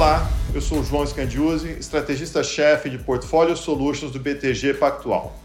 Olá, eu sou o João Scandiuzzi, estrategista-chefe de Portfólio Solutions do BTG Pactual.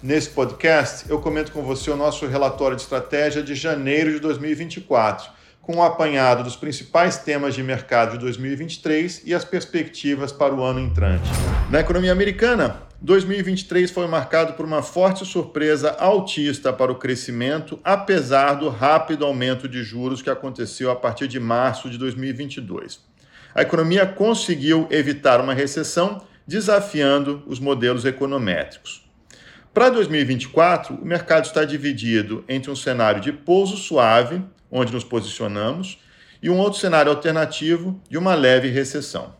Nesse podcast, eu comento com você o nosso relatório de estratégia de janeiro de 2024, com um apanhado dos principais temas de mercado de 2023 e as perspectivas para o ano entrante. Na economia americana, 2023 foi marcado por uma forte surpresa altista para o crescimento, apesar do rápido aumento de juros que aconteceu a partir de março de 2022. A economia conseguiu evitar uma recessão, desafiando os modelos econométricos. Para 2024, o mercado está dividido entre um cenário de pouso suave, onde nos posicionamos, e um outro cenário alternativo de uma leve recessão.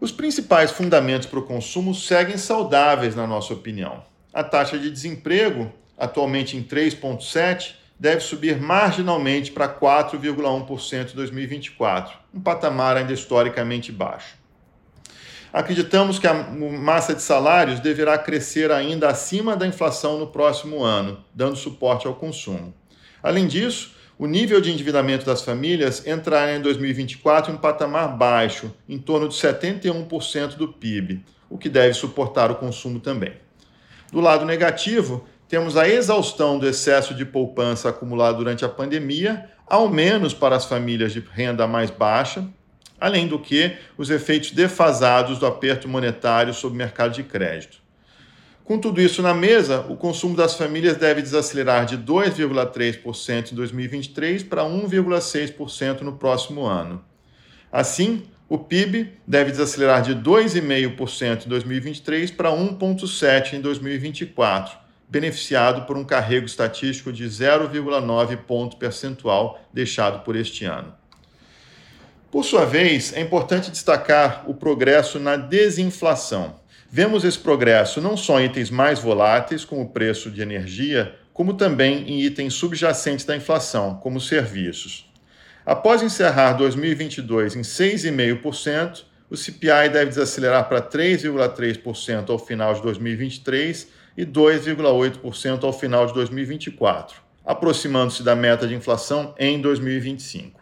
Os principais fundamentos para o consumo seguem saudáveis, na nossa opinião. A taxa de desemprego, atualmente em 3,7%, deve subir marginalmente para 4,1% em 2024, um patamar ainda historicamente baixo. Acreditamos que a massa de salários deverá crescer ainda acima da inflação no próximo ano, dando suporte ao consumo. Além disso, o nível de endividamento das famílias entrará em 2024 em um patamar baixo, em torno de 71% do PIB, o que deve suportar o consumo também. Do lado negativo, temos a exaustão do excesso de poupança acumulado durante a pandemia, ao menos para as famílias de renda mais baixa, além do que os efeitos defasados do aperto monetário sobre o mercado de crédito. Com tudo isso na mesa, o consumo das famílias deve desacelerar de 2,3% em 2023 para 1,6% no próximo ano. Assim, o PIB deve desacelerar de 2,5% em 2023 para 1,7% em 2024, beneficiado por um carrego estatístico de 0,9 ponto percentual deixado por este ano. Por sua vez, é importante destacar o progresso na desinflação. Vemos esse progresso não só em itens mais voláteis, como o preço de energia, como também em itens subjacentes da inflação, como serviços. Após encerrar 2022 em 6,5%, o CPI deve desacelerar para 3,3% ao final de 2023 e 2,8% ao final de 2024, aproximando-se da meta de inflação em 2025.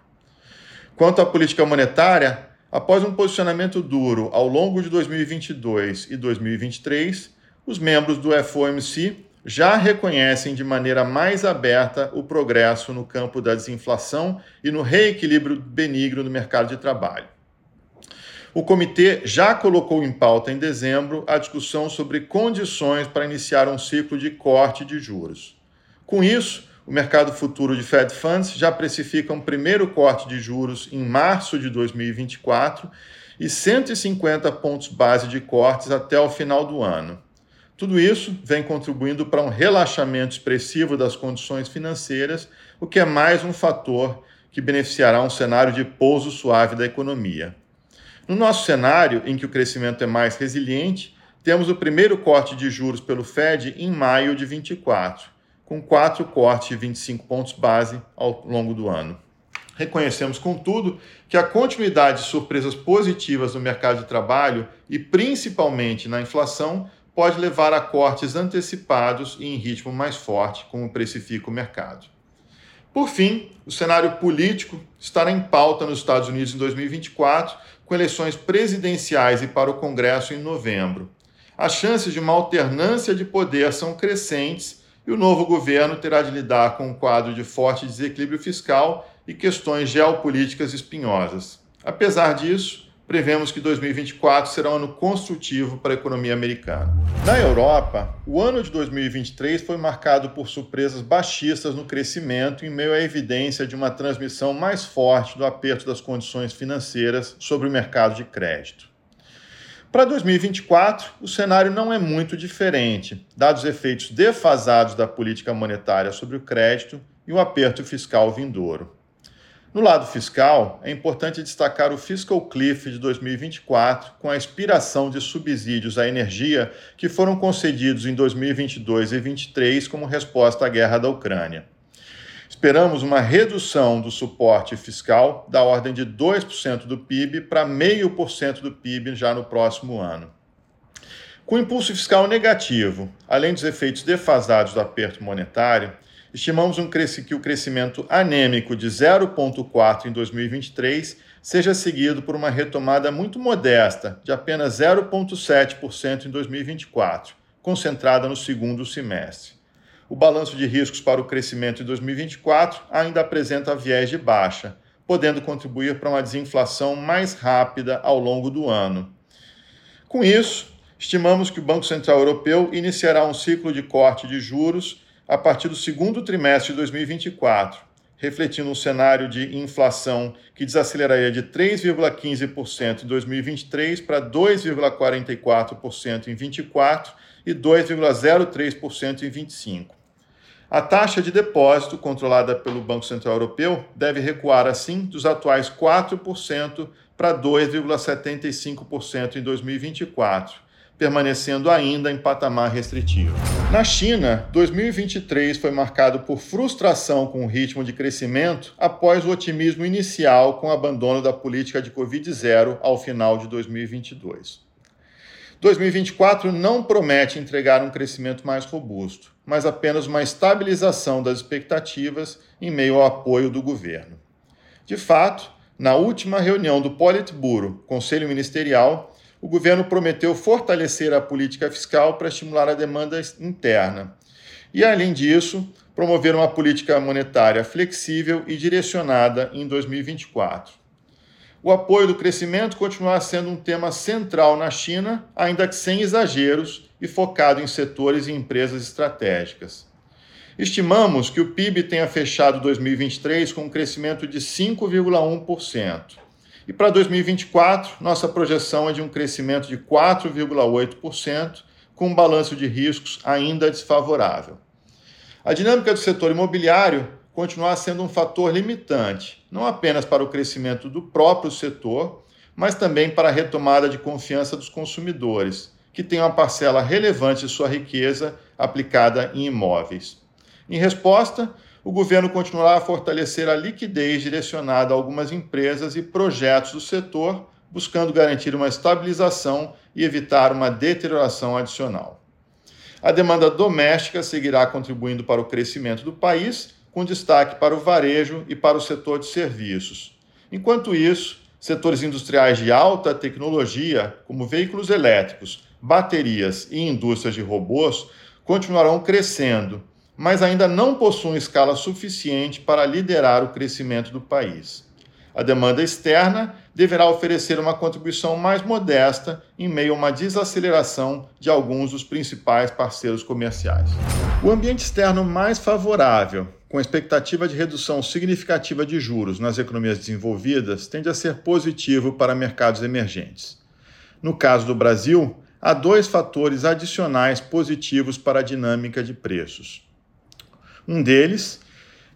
Quanto à política monetária, Após um posicionamento duro ao longo de 2022 e 2023, os membros do FOMC já reconhecem de maneira mais aberta o progresso no campo da desinflação e no reequilíbrio benigno do mercado de trabalho. O comitê já colocou em pauta em dezembro a discussão sobre condições para iniciar um ciclo de corte de juros. Com isso, o mercado futuro de Fed Funds já precifica um primeiro corte de juros em março de 2024 e 150 pontos base de cortes até o final do ano. Tudo isso vem contribuindo para um relaxamento expressivo das condições financeiras, o que é mais um fator que beneficiará um cenário de pouso suave da economia. No nosso cenário, em que o crescimento é mais resiliente, temos o primeiro corte de juros pelo Fed em maio de 24 com quatro cortes de 25 pontos base ao longo do ano. Reconhecemos, contudo, que a continuidade de surpresas positivas no mercado de trabalho e principalmente na inflação pode levar a cortes antecipados e em ritmo mais forte, como precifica o mercado. Por fim, o cenário político estará em pauta nos Estados Unidos em 2024, com eleições presidenciais e para o Congresso em novembro. As chances de uma alternância de poder são crescentes e o novo governo terá de lidar com um quadro de forte desequilíbrio fiscal e questões geopolíticas espinhosas. Apesar disso, prevemos que 2024 será um ano construtivo para a economia americana. Na Europa, o ano de 2023 foi marcado por surpresas baixistas no crescimento em meio à evidência de uma transmissão mais forte do aperto das condições financeiras sobre o mercado de crédito. Para 2024, o cenário não é muito diferente, dados os efeitos defasados da política monetária sobre o crédito e o aperto fiscal vindouro. No lado fiscal, é importante destacar o Fiscal Cliff de 2024, com a expiração de subsídios à energia que foram concedidos em 2022 e 2023 como resposta à guerra da Ucrânia. Esperamos uma redução do suporte fiscal da ordem de 2% do PIB para 0,5% do PIB já no próximo ano. Com impulso fiscal negativo, além dos efeitos defasados do aperto monetário, estimamos um que o crescimento anêmico de 0,4% em 2023 seja seguido por uma retomada muito modesta, de apenas 0,7% em 2024, concentrada no segundo semestre. O balanço de riscos para o crescimento em 2024 ainda apresenta viés de baixa, podendo contribuir para uma desinflação mais rápida ao longo do ano. Com isso, estimamos que o Banco Central Europeu iniciará um ciclo de corte de juros a partir do segundo trimestre de 2024, refletindo um cenário de inflação que desaceleraria de 3,15% em 2023 para 2,44% em 2024 e 2,03% em 2025. A taxa de depósito, controlada pelo Banco Central Europeu, deve recuar assim dos atuais 4% para 2,75% em 2024 permanecendo ainda em patamar restritivo. Na China, 2023 foi marcado por frustração com o ritmo de crescimento após o otimismo inicial com o abandono da política de Covid-0 ao final de 2022. 2024 não promete entregar um crescimento mais robusto, mas apenas uma estabilização das expectativas em meio ao apoio do governo. De fato, na última reunião do Politburo, Conselho Ministerial, o governo prometeu fortalecer a política fiscal para estimular a demanda interna. E, além disso, promover uma política monetária flexível e direcionada em 2024. O apoio do crescimento continuará sendo um tema central na China, ainda que sem exageros e focado em setores e empresas estratégicas. Estimamos que o PIB tenha fechado 2023 com um crescimento de 5,1%. E para 2024, nossa projeção é de um crescimento de 4,8%, com um balanço de riscos ainda desfavorável. A dinâmica do setor imobiliário continuará sendo um fator limitante, não apenas para o crescimento do próprio setor, mas também para a retomada de confiança dos consumidores, que têm uma parcela relevante de sua riqueza aplicada em imóveis. Em resposta, o governo continuará a fortalecer a liquidez direcionada a algumas empresas e projetos do setor, buscando garantir uma estabilização e evitar uma deterioração adicional. A demanda doméstica seguirá contribuindo para o crescimento do país, com destaque para o varejo e para o setor de serviços. Enquanto isso, setores industriais de alta tecnologia, como veículos elétricos, baterias e indústrias de robôs, continuarão crescendo mas ainda não possuem escala suficiente para liderar o crescimento do país. A demanda externa deverá oferecer uma contribuição mais modesta em meio a uma desaceleração de alguns dos principais parceiros comerciais. O ambiente externo mais favorável, com expectativa de redução significativa de juros nas economias desenvolvidas, tende a ser positivo para mercados emergentes. No caso do Brasil, há dois fatores adicionais positivos para a dinâmica de preços. Um deles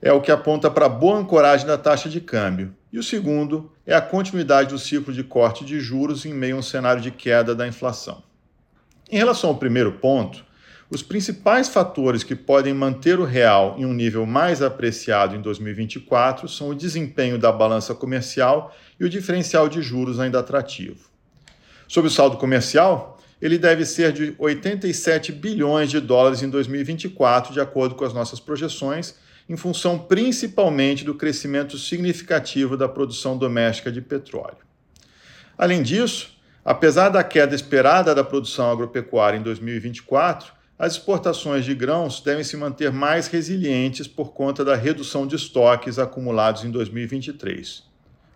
é o que aponta para boa ancoragem da taxa de câmbio, e o segundo é a continuidade do ciclo de corte de juros em meio a um cenário de queda da inflação. Em relação ao primeiro ponto, os principais fatores que podem manter o real em um nível mais apreciado em 2024 são o desempenho da balança comercial e o diferencial de juros ainda atrativo. Sobre o saldo comercial, ele deve ser de 87 bilhões de dólares em 2024, de acordo com as nossas projeções, em função principalmente do crescimento significativo da produção doméstica de petróleo. Além disso, apesar da queda esperada da produção agropecuária em 2024, as exportações de grãos devem se manter mais resilientes por conta da redução de estoques acumulados em 2023.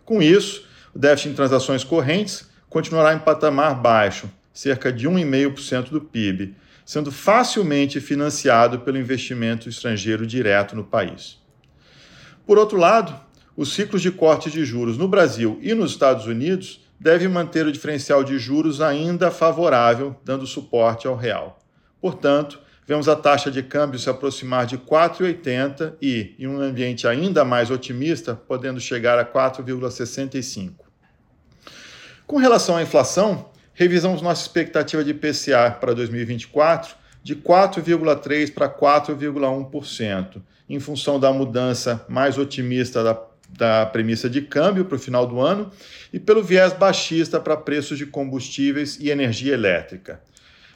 Com isso, o déficit em transações correntes continuará em patamar baixo, cerca de 1,5% do PIB, sendo facilmente financiado pelo investimento estrangeiro direto no país. Por outro lado, os ciclos de cortes de juros no Brasil e nos Estados Unidos devem manter o diferencial de juros ainda favorável, dando suporte ao real. Portanto, vemos a taxa de câmbio se aproximar de 4,80 e, em um ambiente ainda mais otimista, podendo chegar a 4,65. Com relação à inflação, revisamos nossa expectativa de IPCA para 2024 de 4,3% para 4,1%, em função da mudança mais otimista da, da premissa de câmbio para o final do ano e pelo viés baixista para preços de combustíveis e energia elétrica.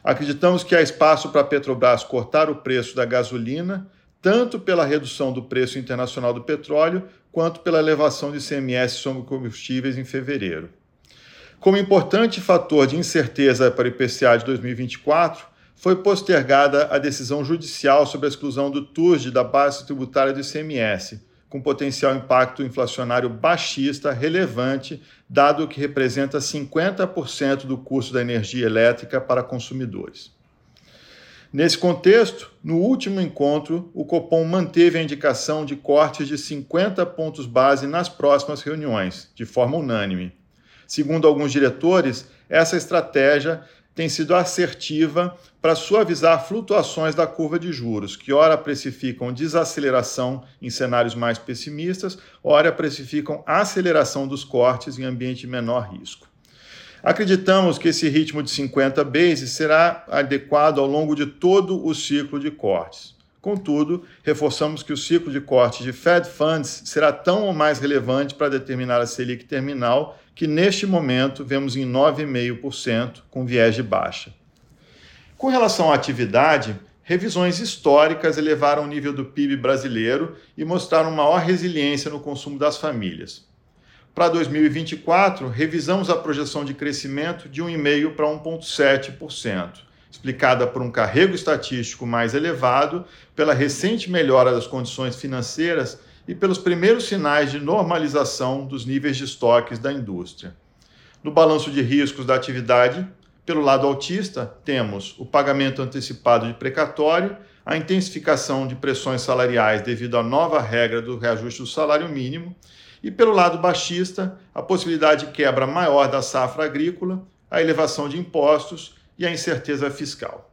Acreditamos que há espaço para a Petrobras cortar o preço da gasolina, tanto pela redução do preço internacional do petróleo, quanto pela elevação de ICMS sobre combustíveis em fevereiro. Como importante fator de incerteza para o IPCA de 2024, foi postergada a decisão judicial sobre a exclusão do TUSD da base tributária do ICMS, com potencial impacto inflacionário baixista relevante, dado que representa 50% do custo da energia elétrica para consumidores. Nesse contexto, no último encontro, o Copom manteve a indicação de cortes de 50 pontos base nas próximas reuniões, de forma unânime. Segundo alguns diretores, essa estratégia tem sido assertiva para suavizar flutuações da curva de juros, que ora precificam desaceleração em cenários mais pessimistas, ora precificam aceleração dos cortes em ambiente de menor risco. Acreditamos que esse ritmo de 50 bases será adequado ao longo de todo o ciclo de cortes. Contudo, reforçamos que o ciclo de cortes de Fed Funds será tão ou mais relevante para determinar a Selic terminal, que neste momento vemos em 9,5%, com viés de baixa. Com relação à atividade, revisões históricas elevaram o nível do PIB brasileiro e mostraram maior resiliência no consumo das famílias. Para 2024, revisamos a projeção de crescimento de 1,5% para 1,7%, explicada por um carrego estatístico mais elevado, pela recente melhora das condições financeiras e pelos primeiros sinais de normalização dos níveis de estoques da indústria. No balanço de riscos da atividade, pelo lado autista, temos o pagamento antecipado de precatório, a intensificação de pressões salariais devido à nova regra do reajuste do salário mínimo e pelo lado baixista, a possibilidade de quebra maior da safra agrícola, a elevação de impostos e a incerteza fiscal.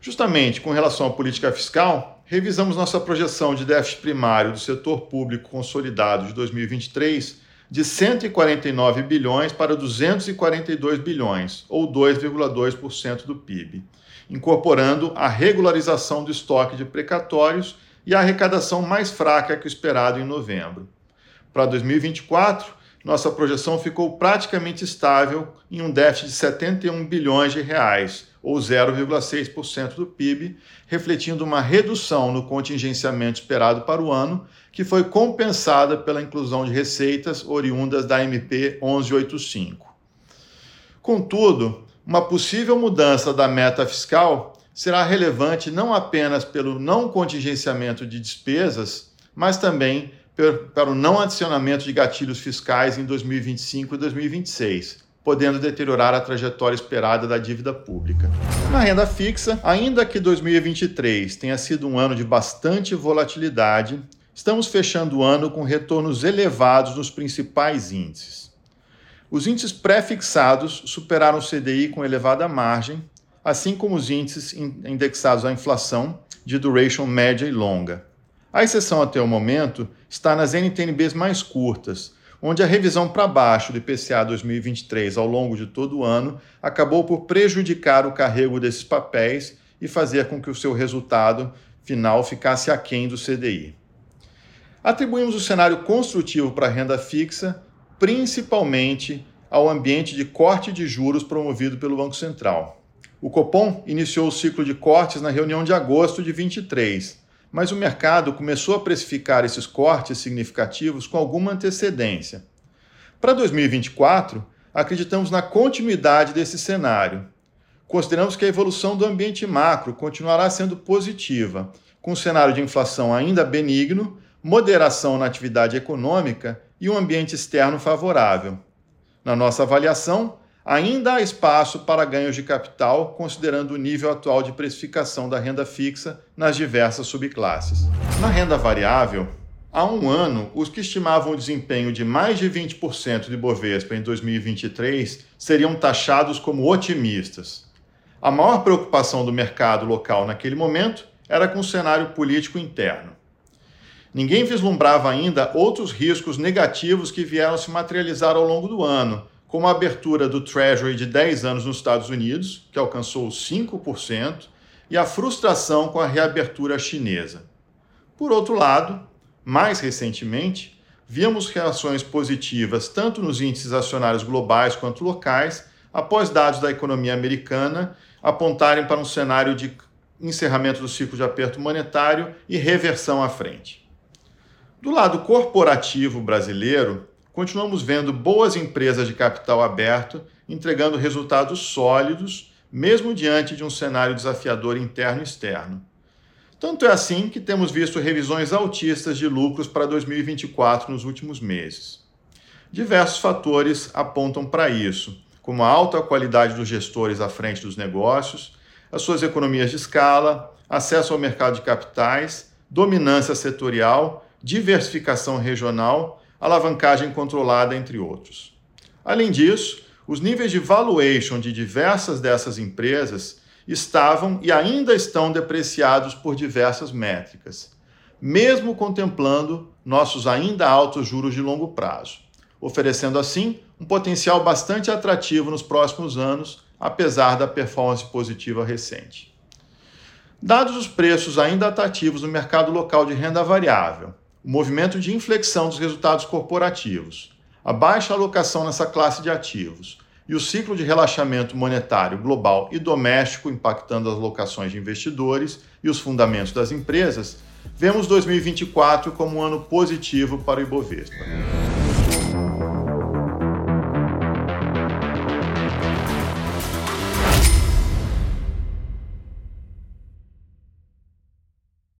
Justamente com relação à política fiscal, revisamos nossa projeção de déficit primário do setor público consolidado de 2023 de 149 bilhões para 242 bilhões, ou 2,2% do PIB, incorporando a regularização do estoque de precatórios e a arrecadação mais fraca que o esperado em novembro. Para 2024, nossa projeção ficou praticamente estável em um déficit de 71 bilhões de reais, ou 0,6% do PIB, refletindo uma redução no contingenciamento esperado para o ano, que foi compensada pela inclusão de receitas oriundas da MP 1185. Contudo, uma possível mudança da meta fiscal será relevante não apenas pelo não contingenciamento de despesas, mas também para o não adicionamento de gatilhos fiscais em 2025 e 2026, podendo deteriorar a trajetória esperada da dívida pública. Na renda fixa, ainda que 2023 tenha sido um ano de bastante volatilidade, estamos fechando o ano com retornos elevados nos principais índices. Os índices pré-fixados superaram o CDI com elevada margem, assim como os índices indexados à inflação de duration média e longa. A exceção até o momento está nas NTNBs mais curtas, onde a revisão para baixo do IPCA 2023 ao longo de todo o ano acabou por prejudicar o carrego desses papéis e fazer com que o seu resultado final ficasse aquém do CDI. Atribuímos o cenário construtivo para a renda fixa principalmente ao ambiente de corte de juros promovido pelo Banco Central. O Copom iniciou o ciclo de cortes na reunião de agosto de 23 mas o mercado começou a precificar esses cortes significativos com alguma antecedência. Para 2024, acreditamos na continuidade desse cenário. Consideramos que a evolução do ambiente macro continuará sendo positiva, com um cenário de inflação ainda benigno, moderação na atividade econômica e um ambiente externo favorável. Na nossa avaliação, ainda há espaço para ganhos de capital, considerando o nível atual de precificação da renda fixa nas diversas subclasses. Na renda variável, há um ano, os que estimavam o desempenho de mais de 20% de Bovespa em 2023 seriam taxados como otimistas. A maior preocupação do mercado local naquele momento era com o cenário político interno. Ninguém vislumbrava ainda outros riscos negativos que vieram se materializar ao longo do ano, como a abertura do Treasury de 10 anos nos Estados Unidos, que alcançou 5%, e a frustração com a reabertura chinesa. Por outro lado, mais recentemente, víamos reações positivas tanto nos índices acionários globais quanto locais, após dados da economia americana apontarem para um cenário de encerramento do ciclo de aperto monetário e reversão à frente. Do lado corporativo brasileiro, continuamos vendo boas empresas de capital aberto entregando resultados sólidos, mesmo diante de um cenário desafiador interno e externo. Tanto é assim que temos visto revisões altistas de lucros para 2024 nos últimos meses. Diversos fatores apontam para isso, como a alta qualidade dos gestores à frente dos negócios, as suas economias de escala, acesso ao mercado de capitais, dominância setorial, diversificação regional, alavancagem controlada, entre outros. Além disso, os níveis de valuation de diversas dessas empresas estavam e ainda estão depreciados por diversas métricas, mesmo contemplando nossos ainda altos juros de longo prazo, oferecendo assim um potencial bastante atrativo nos próximos anos, apesar da performance positiva recente. Dados os preços ainda atrativos no mercado local de renda variável, o movimento de inflexão dos resultados corporativos, a baixa alocação nessa classe de ativos e o ciclo de relaxamento monetário global e doméstico impactando as alocações de investidores e os fundamentos das empresas, vemos 2024 como um ano positivo para o Ibovespa.